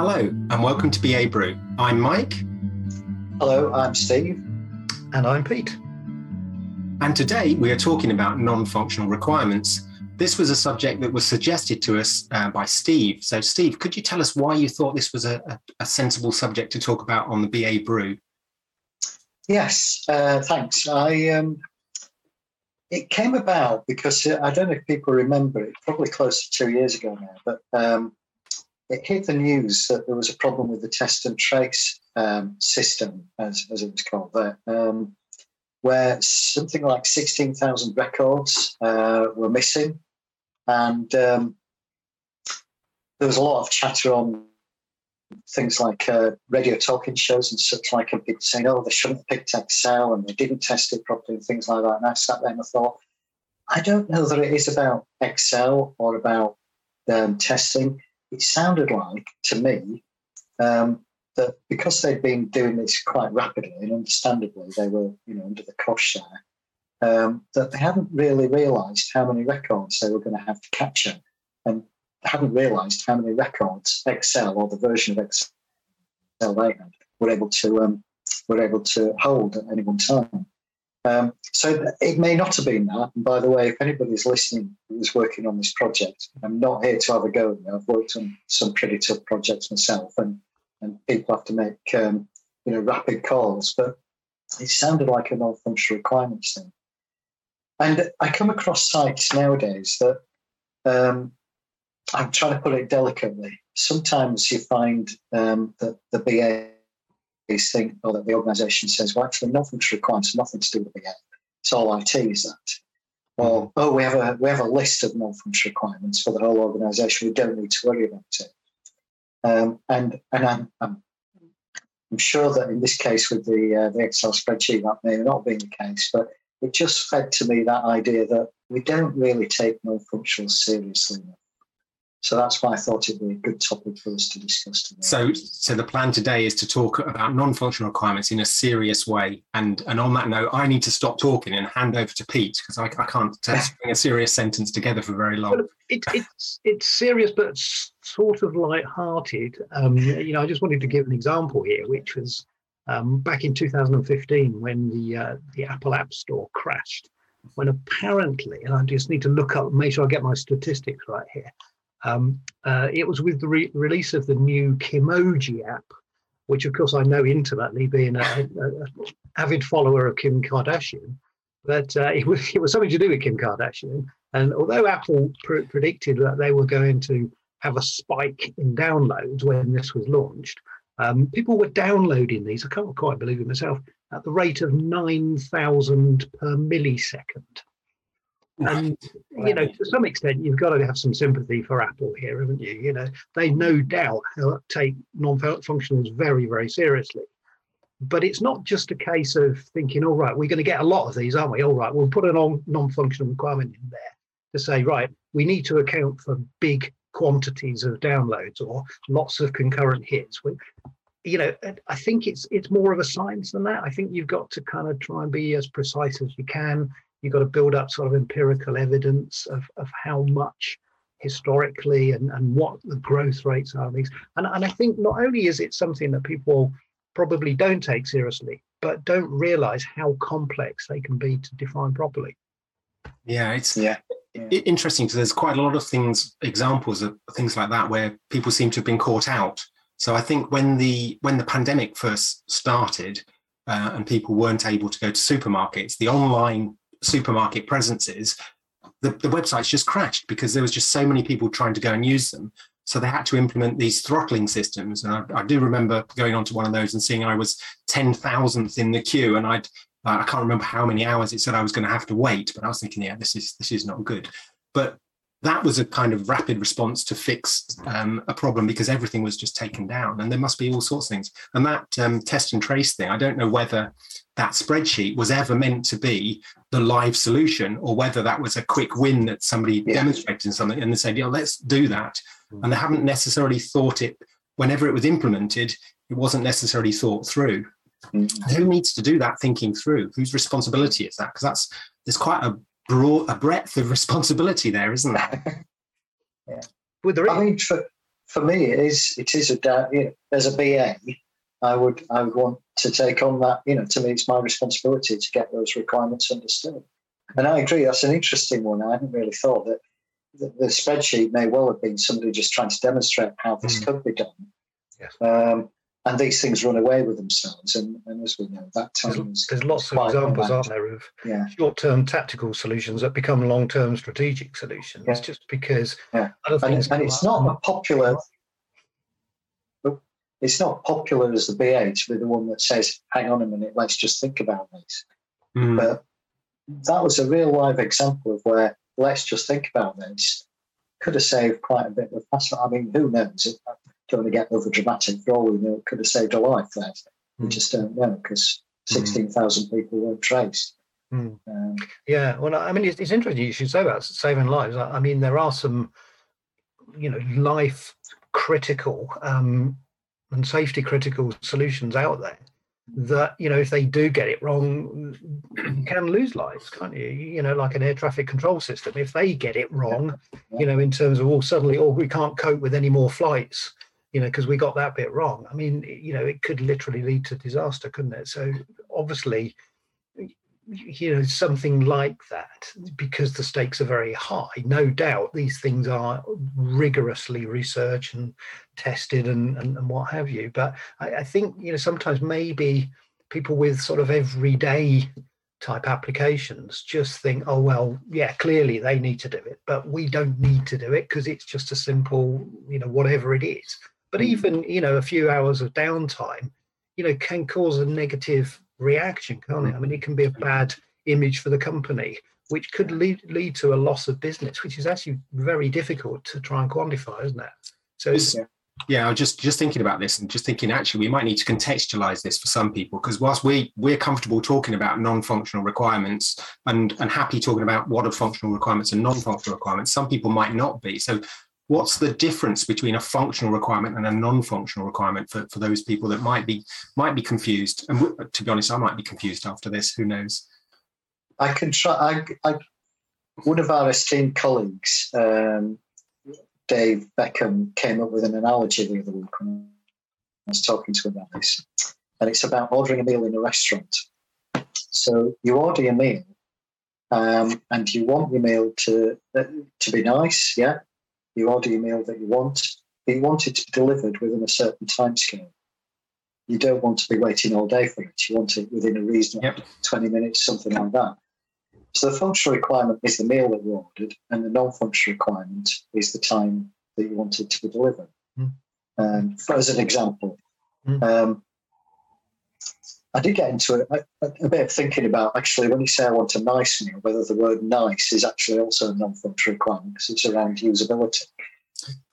Hello, and welcome to BA Brew. I'm Mike. Hello, I'm Steve. And I'm Pete. And today we are talking about non functional requirements. This was a subject that was suggested to us uh, by Steve. So, Steve, could you tell us why you thought this was a, a, a sensible subject to talk about on the BA Brew? Yes, uh, thanks. I um, it came about because uh, I don't know if people remember it, probably close to two years ago now, but um, it hit the news that there was a problem with the test and trace um, system, as, as it was called there, um, where something like 16,000 records uh, were missing. And um, there was a lot of chatter on things like uh, radio talking shows and such like, and people saying, oh, they shouldn't have picked Excel and they didn't test it properly and things like that. And I sat there and I thought, I don't know that it is about Excel or about um, testing it sounded like to me um, that because they'd been doing this quite rapidly and understandably, they were you know under the cosh there. Um, that they hadn't really realised how many records they were going to have to capture, and hadn't realised how many records Excel or the version of Excel they had were able to um, were able to hold at any one time. Um, so it may not have been that. And by the way, if anybody's listening who's working on this project, I'm not here to have a go. I've worked on some pretty tough projects myself, and and people have to make um, you know rapid calls. But it sounded like a non-functional requirements thing. And I come across sites nowadays that um, I'm trying to put it delicately. Sometimes you find um, that the BA these things, or that the organisation says, well, actually, nothing's required, so nothing to do with the It's all IT, is that? Or, mm-hmm. oh, we have a we have a list of non-functional requirements for the whole organisation. We don't need to worry about it. Um, and and I'm, I'm, I'm sure that in this case with the uh, the Excel spreadsheet, that may not be the case, but it just fed to me that idea that we don't really take non-functional seriously enough. So that's why I thought it'd be a good topic for us to discuss today. So, so the plan today is to talk about non-functional requirements in a serious way. And and on that note, I need to stop talking and hand over to Pete because I, I can't bring a serious sentence together for very long. It, it's it's serious, but sort of light-hearted. Um, you know, I just wanted to give an example here, which was um, back in 2015 when the uh, the Apple App Store crashed. When apparently, and I just need to look up, make sure I get my statistics right here um, uh, it was with the re- release of the new Kimoji app, which of course I know intimately, being an avid follower of Kim Kardashian. But uh, it was it was something to do with Kim Kardashian. And although Apple pr- predicted that they were going to have a spike in downloads when this was launched, um, people were downloading these. I can't quite believe it myself at the rate of nine thousand per millisecond. And you know, to some extent, you've got to have some sympathy for Apple here, haven't you? You know, they no doubt take non-functionals very, very seriously. But it's not just a case of thinking, all right, we're going to get a lot of these, aren't we? All right, we'll put a non- non-functional requirement in there to say, right, we need to account for big quantities of downloads or lots of concurrent hits. We, you know, I think it's it's more of a science than that. I think you've got to kind of try and be as precise as you can you've got to build up sort of empirical evidence of, of how much historically and, and what the growth rates are these. And, and i think not only is it something that people probably don't take seriously but don't realize how complex they can be to define properly. Yeah it's yeah. interesting because there's quite a lot of things examples of things like that where people seem to have been caught out. So i think when the when the pandemic first started uh, and people weren't able to go to supermarkets the online supermarket presences, the, the websites just crashed because there was just so many people trying to go and use them. So they had to implement these throttling systems. And I, I do remember going onto one of those and seeing I was 10,000th in the queue and I'd, uh, I can't remember how many hours it said I was going to have to wait, but I was thinking, yeah, this is, this is not good. But that was a kind of rapid response to fix um, a problem because everything was just taken down and there must be all sorts of things and that um, test and trace thing i don't know whether that spreadsheet was ever meant to be the live solution or whether that was a quick win that somebody yeah. demonstrated in something and they said yeah let's do that mm-hmm. and they haven't necessarily thought it whenever it was implemented it wasn't necessarily thought through mm-hmm. who needs to do that thinking through whose responsibility is that because that's there's quite a broad a breadth of responsibility there, isn't there? yeah. With the I mean, for, for me, it is it is a you know, as a BA, I would I would want to take on that. You know, to me, it's my responsibility to get those requirements understood. And I agree, that's an interesting one. I hadn't really thought that the, the spreadsheet may well have been somebody just trying to demonstrate how this mm. could be done. Yes. Um, and these things run away with themselves. And, and as we know, that time there's, there's lots of examples, aren't there, of yeah. short-term tactical solutions that become long-term strategic solutions, yeah. just because yeah. and, and it's not a popular. It's not popular as the BA, to be the one that says, "Hang on a minute, let's just think about this." Mm. But that was a real live example of where let's just think about this. Could have saved quite a bit of hassle. I mean, who knows? I to get over dramatic. All we know, it could have saved a life there. We mm. just don't know because hmm. 16,000 mm. people weren't traced. Mm. Um, yeah, well, I mean, it's, it's, interesting you should say about saving lives. I, I, mean, there are some, you know, life critical um, and safety critical solutions out there that you know if they do get it wrong you can lose lives can't you you know like an air traffic control system if they get it wrong you know in terms of all oh, suddenly oh we can't cope with any more flights you know because we got that bit wrong. I mean you know it could literally lead to disaster couldn't it? So obviously you know something like that because the stakes are very high no doubt these things are rigorously researched and tested and, and, and what have you. But I, I, think you know sometimes maybe people with sort of everyday type applications just think oh well yeah clearly they need to do it but we don't need to do it because it's just a simple you know whatever it is but even you know a few hours of downtime you know can cause a negative reaction, can't it? I mean, it can be a bad image for the company, which could lead lead to a loss of business, which is actually very difficult to try and quantify, isn't it? So yeah, I was just just thinking about this and just thinking actually we might need to contextualize this for some people because whilst we we're comfortable talking about non-functional requirements and and happy talking about what are functional requirements and non-functional requirements, some people might not be. So what's the difference between a functional requirement and a non-functional requirement for, for those people that might be might be confused? And to be honest i might be confused after this who knows? I can try i, I one of our esteemed colleagues um, dave beckham came up with an analogy the other week when i was talking to him about this and it's about ordering a meal in a restaurant. So you order your meal um, and you want your meal to uh, to be nice yeah you order your meal that you want, but you want it to be delivered within a certain time scale. You don't want to be waiting all day for it. You want it within a reasonable yep. 20 minutes, something like that. So the functional requirement is the meal that you ordered, and the non-functional requirement is the time that you want it to be delivered. Mm. Um, as an example, mm. um, I did get into a, a, a, bit of thinking about actually when you say I want a nice meal, whether the word nice is actually also a non-functional requirement because it's around usability.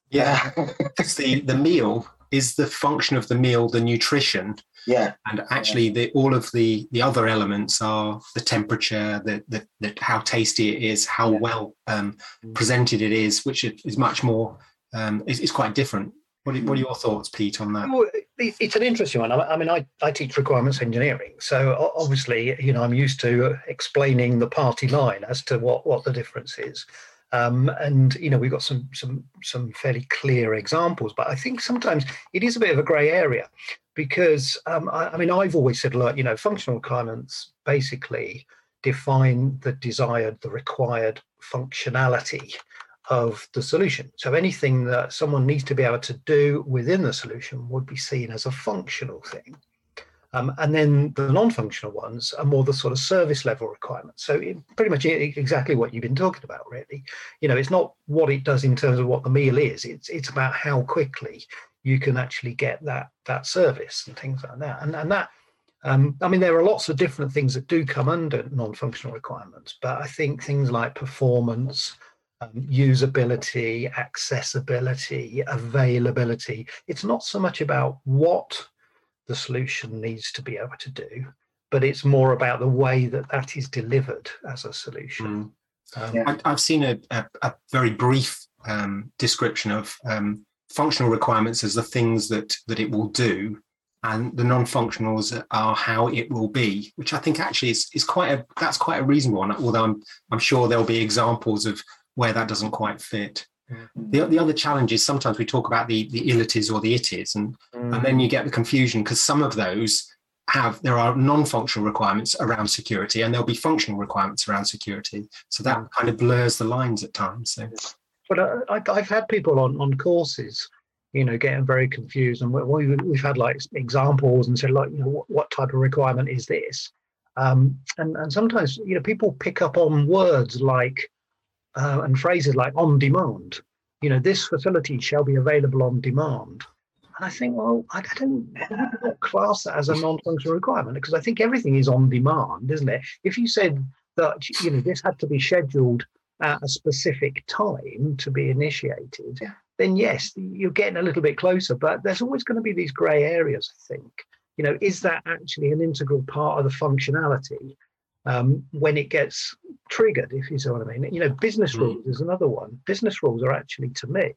Yeah, because the the meal is the function of the meal, the nutrition. Yeah, and actually, the all of the the other elements are the temperature, the the, the how tasty it is, how yeah. well um, mm. presented it is, which is much more. Um, is, is quite different what are, what are your thoughts, Pete, on that? Well, it's an interesting one. I mean, I, I teach requirements engineering, so obviously, you know, I'm used to explaining the party line as to what what the difference is. Um, and you know, we've got some some some fairly clear examples, but I think sometimes it is a bit of a grey area because um, I, I mean, I've always said, look, you know, functional requirements basically define the desired, the required functionality of the solution. So anything that someone needs to be able to do within the solution would be seen as a functional thing. Um, and then the non-functional ones are more the sort of service level requirements. So it, pretty much exactly what you've been talking about, really. You know, it's not what it does in terms of what the meal is. It's it's about how quickly you can actually get that that service and things like that. And and that, um, I mean, there are lots of different things that do come under non-functional requirements, but I think things like performance, um, usability, accessibility, availability. It's not so much about what the solution needs to be able to do, but it's more about the way that that is delivered as a solution. Mm. Um, I, have seen a, a, a, very brief um, description of um, functional requirements as the things that that it will do, and the non-functionals are how it will be, which I think actually is, is quite a that's quite a reasonable one. Although I'm I'm sure there'll be examples of where that doesn't quite fit. The, the other challenge is sometimes we talk about the the illities or the ities, and mm. and then you get the confusion because some of those have there are non-functional requirements around security, and there'll be functional requirements around security. So that mm. kind of blurs the lines at times. So. But uh, I, I've had people on on courses you know, getting very confused. And we, we've had like examples and said, like, you know, what, what type of requirement is this? Um, and, and sometimes, you know, people pick up on words like, uh, and phrases like on demand. You know, this facility shall be available on demand. And I think, well, I don't, I don't class that as a non-functional requirement because I think everything is on demand, isn't it? If you said that, you know, this had to be scheduled at a specific time to be initiated, then yes, you're getting a little bit closer. But there's always going to be these grey areas, I think. You know, is that actually an integral part of the functionality um, when it gets triggered, if you see what I mean? You know, business mm. rules is another one. Business rules are actually, to me,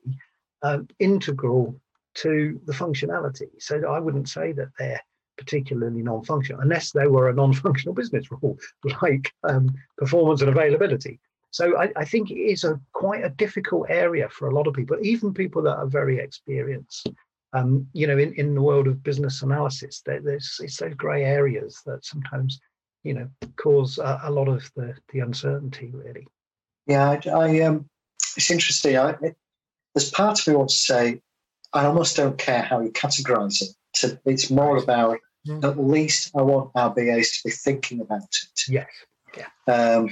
um, integral to the functionality. So I wouldn't say that they're particularly non-functional unless they were a non-functional business rule like um, performance and availability so I, I, think it is a quite a difficult area for a lot of people, even people that are very experienced. Um, you know, in, in the world of business analysis, there, there's it's those grey areas that sometimes, you know, cause a, a, lot of the the uncertainty. Really. Yeah, I, I um, it's interesting. I, it, there's part of me wants to say, I almost don't care how you categorise it. To, it's more about mm. at least I want our BAs to be thinking about it. Yes. Yeah. Um,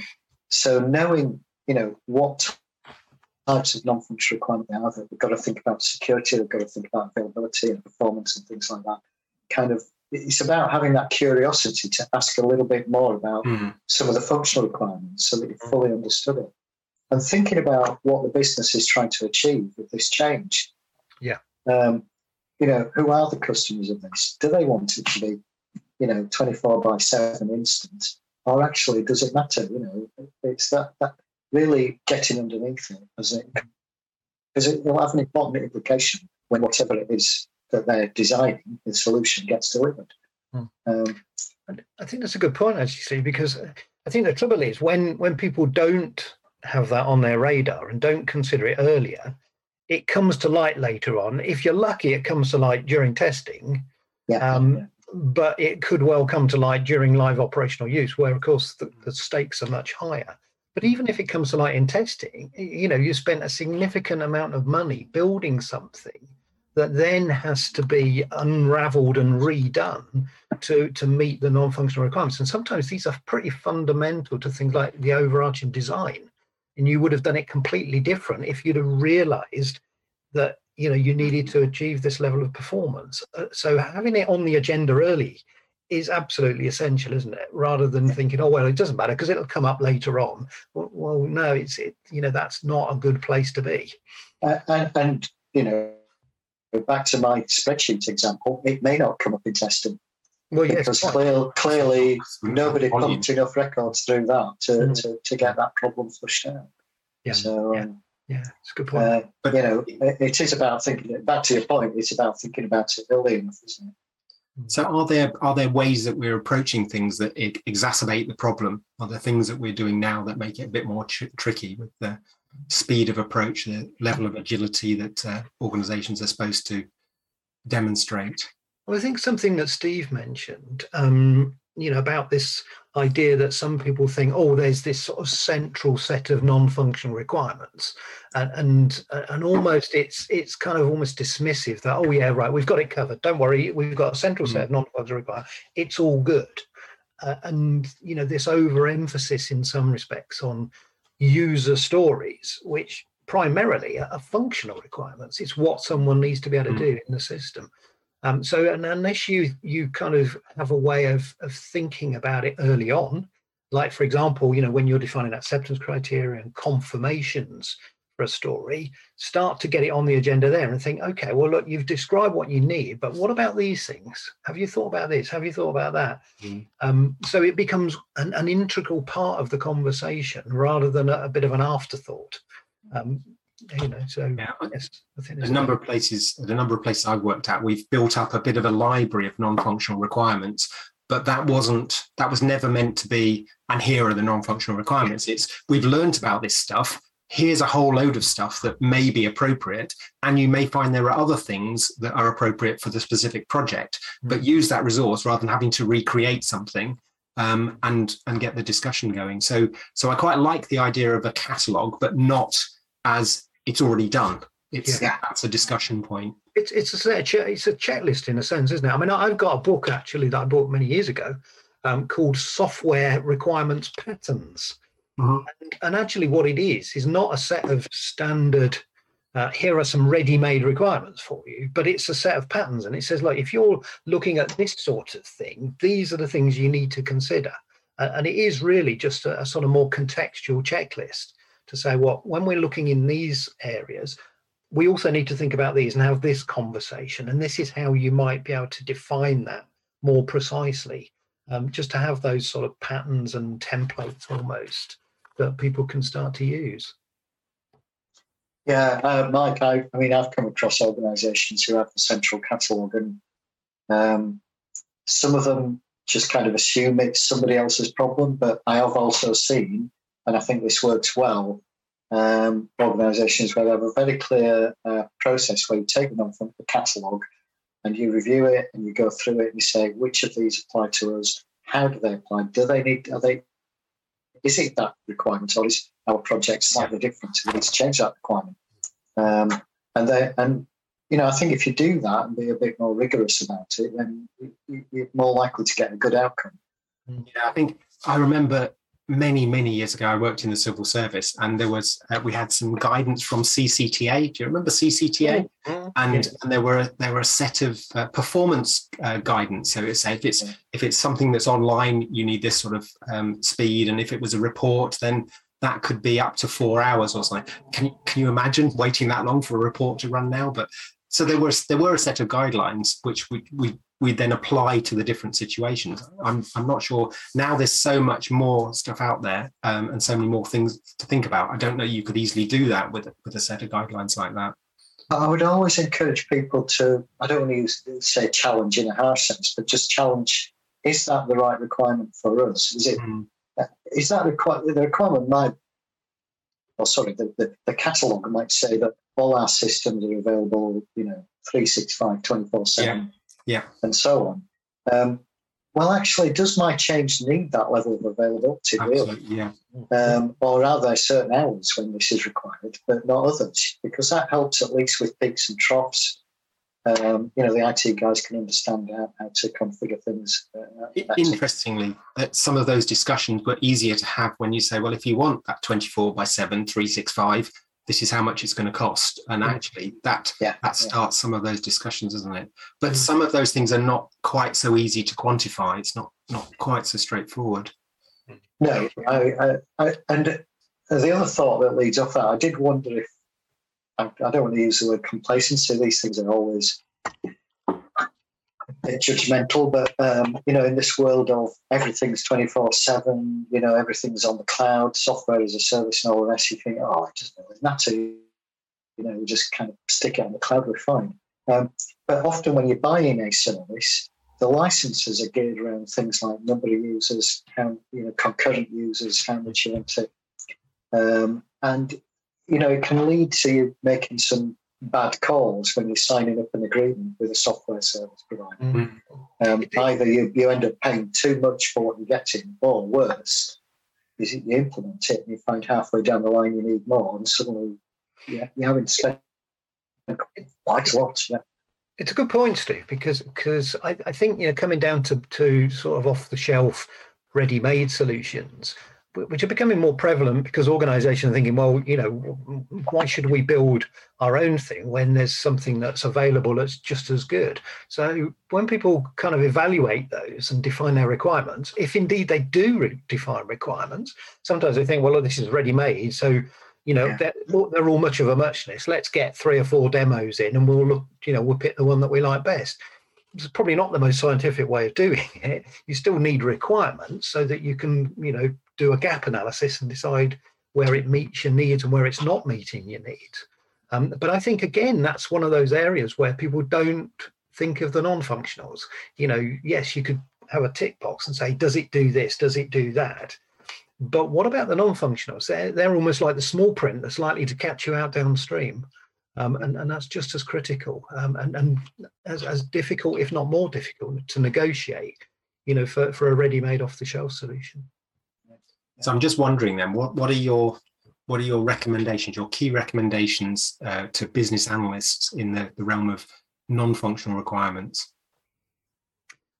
so knowing, you know, what types of non-functional requirement there are, they've got to think about security, they've got to think about availability and performance and things like that. Kind of, it's about having that curiosity to ask a little bit more about mm. some of the functional requirements so that you fully understood it. And thinking about what the business is trying to achieve with this change. Yeah. Um, you know, who are the customers of this? Do they want it to be, you know, 24 by 7 instant? or actually does it matter? You know, it's that that really getting underneath it as it because it will have an important implication when whatever it is that they're designing, the solution gets delivered. Hmm. Um, I think that's a good point, actually, because I think the trouble is when when people don't have that on their radar and don't consider it earlier, it comes to light later on. If you're lucky, it comes to light during testing. Yeah. Um, yeah but it could well come to light during live operational use, where of course the, the, stakes are much higher. But even if it comes to light in testing, you know, you spent a significant amount of money building something that then has to be unraveled and redone to, to meet the non-functional requirements. And sometimes these are pretty fundamental to things like the overarching design. And you would have done it completely different if you'd have realized that you know you needed to achieve this level of performance. Uh, so having it on the agenda early is absolutely essential isn't it? Rather than thinking oh well it doesn't matter because it'll come up later on. Well, well, no it's it you know that's not a good place to be. Uh, and, and you know back to my spreadsheet example it may not come up in testing well, yes, because clear, clearly nobody pumped enough records through that to, mm. to, to get that problem flushed out. Yeah. So, yeah. Um, yeah, it's a good point. Uh, but you know, it, it is about thinking. Back to your point, it's about thinking about it early enough, isn't it? So, are there are there ways that we're approaching things that exacerbate the problem? Are there things that we're doing now that make it a bit more tr- tricky with the speed of approach, the level of agility that uh, organisations are supposed to demonstrate? Well, I think something that Steve mentioned, um, you know, about this idea that some people think, oh, there's this sort of central set of non-functional requirements, and and and almost it's it's kind of almost dismissive that oh yeah right we've got it covered. Don't worry, we've got a central set of mm. non-functional requirements. It's all good, uh, and you know this overemphasis in some respects on user stories, which primarily are functional requirements. It's what someone needs to be able to mm. do in the system. Um, so and unless you you kind of have a way of of thinking about it early on, like for example, you know, when you're defining acceptance criteria and confirmations for a story, start to get it on the agenda there and think, okay, well, look, you've described what you need, but what about these things? Have you thought about this? Have you thought about that? Mm. Um, so it becomes an, an, integral part of the conversation rather than a, a bit of an afterthought. Um, you know so yeah. yes, a number of places the number of places i've worked at we've built up a bit of a library of non-functional requirements but that wasn't that was never meant to be and here are the non-functional requirements it's we've learned about this stuff here's a whole load of stuff that may be appropriate and you may find there are other things that are appropriate for the specific project. Mm-hmm. but use that resource rather than having to recreate something um, and and get the discussion going. So so i quite like the idea of a catalog but not as it's already done. It's yeah. that's a discussion point. It's it's a it's a checklist in a sense isn't it? I mean i've got a book actually that i bought many years ago um, called software requirements patterns Mm-hmm. And, and, actually, what it is is not a set of standard. Uh, here are some ready-made requirements for you, but it's a set of patterns, and it says, like, if you're looking at this sort of thing, these are the things you need to consider. Uh, and it is really just a, a sort of more contextual checklist to say, well, when we're looking in these areas, we also need to think about these and have this conversation. And this is how you might be able to define that more precisely, um, just to have those sort of patterns and templates almost that people can start to use? Yeah, uh, Mike, I, I, mean, I've come across organisations who have the central catalogue, and um, some of them just kind of assume it's somebody else's problem. But I have also seen, and I think this works well, um, organisations where they have a very clear uh, process where you take them from the catalogue and you review it and you go through it and you say which of these apply to us, how do they apply, do they need, are they is it that requirement or is our project slightly different? We need to change that requirement. Um, and they, and you know, I think if you do that and be a bit more rigorous about it, then you're more likely to get a good outcome. Yeah, I think I remember many many years ago i worked in the civil service and there was uh, we had some guidance from ccta do you remember ccta mm-hmm. and, and there were there were a set of uh, performance uh, guidance. So it said if it's if it's something that's online you need this sort of um, speed and if it was a report then that could be up to four hours or something. Can you can you imagine waiting that long for a report to run now? But so there was there were a set of guidelines which we, we we then apply to the different situations. I'm, I'm not sure now there's so much more stuff out there um, and so many more things to think about. I don't know you could easily do that with, with a set of guidelines like that. I would always encourage people to, I don't want to use, say challenge in a harsh sense, but just challenge, is that the right requirement for us? Is it, mm. is that require, the requirement might, or sorry, the, the, the catalogue might say that all our systems are available, you know, 365, 24 7 yeah, and so on. Um, well, actually, does my change need that level of availability? Absolutely, really? yeah. Um, or are there certain hours when this is required, but not others? Because that helps at least with peaks and troughs. Um, you know, the IT guys can understand how, how to configure things. Uh, Interestingly, that some of those discussions were easier to have when you say, well, if you want that 24 by 7, 365, this is how much it's going to cost and mm. actually that yeah, that starts yeah. some of those discussions isn't it but mm. some of those things are not quite so easy to quantify it's not not quite so straightforward no i, I, I and the other thought that leads off that i did wonder if I, I don't want to use the word complacency these things are always judgmental, but um, you know, in this world of everything's twenty four seven, you know, everything's on the cloud, software as a service, and all the rest. You think, oh, it doesn't really matter. You know, we just kind of stick it on the cloud, we're fine. Um, but often when you're buying a service, the licenses are geared around things like number of users, how you know, concurrent users, how much you want to, um, and you know, it can lead to you making some bad calls when you're signing up an agreement with a software service provider. Mm-hmm. Um, either you, you end up paying too much for what you're getting, or worse, is it you implement it and you find halfway down the line you need more, and suddenly yeah, you haven't spent quite a lot. Yeah. It's a good point, Steve, because because I, I think you know coming down to to sort of off the shelf ready-made solutions which are becoming more prevalent because organizations are thinking, well, you know, why should we build our own thing when there's something that's available that's just as good? So when people kind of evaluate those and define their requirements, if indeed they do re- define requirements, sometimes they think, well, oh, this is ready made. So, you know, yeah. they're, they're all much of a muchness. Let's get three or four demos in and we'll look, you know, we'll pick the one that we like best it's probably not the most scientific way of doing it. You still need requirements so that you can, you know, do a gap analysis and decide where it meets your needs and where it's not meeting your needs. Um, but I think again, that's one of those areas where people don't think of the non-functionals. You know, yes, you could have a tick box and say, does it do this? Does it do that? But what about the non-functionals? They're, they're almost like the small print that's likely to catch you out downstream. Um, and, and that's just as critical um, and, and as, as difficult, if not more difficult, to negotiate, you know, for, for a ready-made off-the-shelf solution. So I'm just wondering then, what, what are your what are your recommendations, your key recommendations uh, to business analysts in the, the realm of non-functional requirements?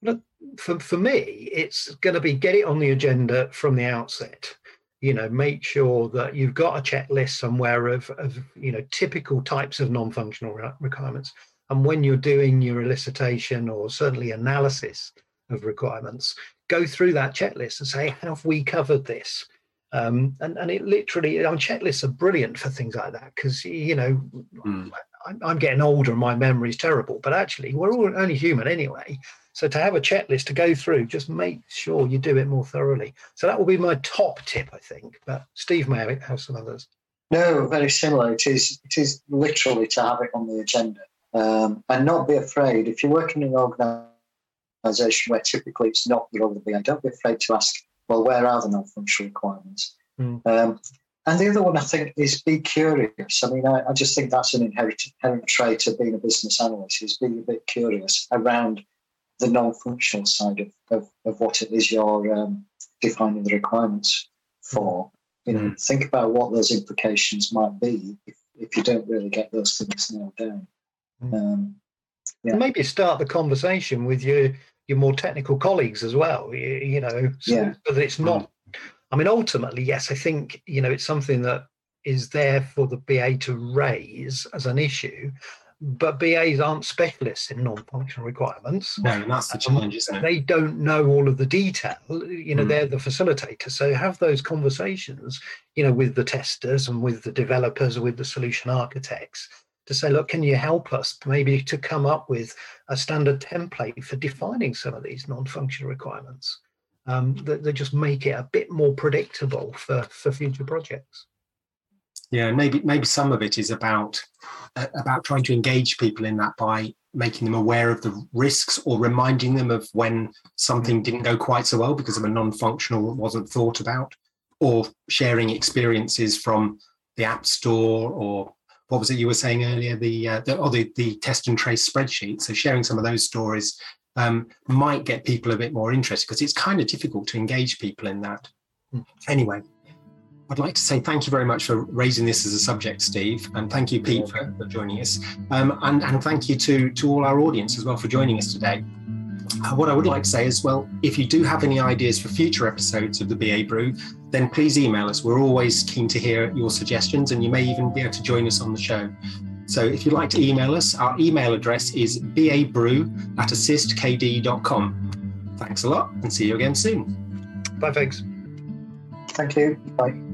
Look, for, for me, it's going to be get it on the agenda from the outset. You know, make sure that you've got a checklist somewhere of, of you know, typical types of non-functional re- requirements. And when you're doing your elicitation or certainly analysis of requirements, go through that checklist and say, have we covered this? Um, and, and it literally, on checklists are brilliant for things like that because, you know, mm. I, I'm getting older and my memory is terrible, but actually, we're all only human anyway. So to have a checklist to go through, just make sure you do it more thoroughly. So that will be my top tip, I think. But Steve may have some others. No, very similar. It is it is literally to have it on the agenda um, and not be afraid. If you're working in an organisation where typically it's not the role of the BA, don't be afraid to ask well, where are the non-functional requirements? Mm. Um, and the other one, I think, is be curious. I mean, I, I just think that's an inherent, inherent trait of being a business analyst is being a bit curious around the non-functional side of, of, of what it is you're um, defining the requirements for. You know, mm. think about what those implications might be if, if you don't really get those things nailed down. Mm. Um, yeah. Maybe start the conversation with your your more technical colleagues as well. You, you know, so, yeah. that it's not. I mean, ultimately, yes, I think you know it's something that is there for the BA to raise as an issue, but BAs aren't specialists in non-functional requirements. No, and that's the um, challenge, isn't it? They don't know all of the detail. You know, mm. they're the facilitator. So have those conversations, you know, with the testers and with the developers, with the solution architects, to say, look, can you help us maybe to come up with a standard template for defining some of these non-functional requirements um, that, that just make it a bit more predictable for, for future projects. Yeah, maybe maybe some of it is about uh, about trying to engage people in that by making them aware of the risks or reminding them of when something didn't go quite so well because of a non-functional that wasn't thought about, or sharing experiences from the app store or what was it you were saying earlier? The, uh, the or the the test and trace spreadsheet. So sharing some of those stories um, might get people a bit more interested because it's kind of difficult to engage people in that. Hmm. Anyway, I'd like to say thank you very much for raising this as a subject, Steve, and thank you, Pete, for, for joining us, um, and and thank you to to all our audience as well for joining us today. Uh, what I would like to say is, well, if you do have any ideas for future episodes of the BA Brew, then please email us. We're always keen to hear your suggestions, and you may even be able to join us on the show. So if you'd like to email us, our email address is babrew at assistkd.com. Thanks a lot and see you again soon. Bye, thanks. Thank you. Bye.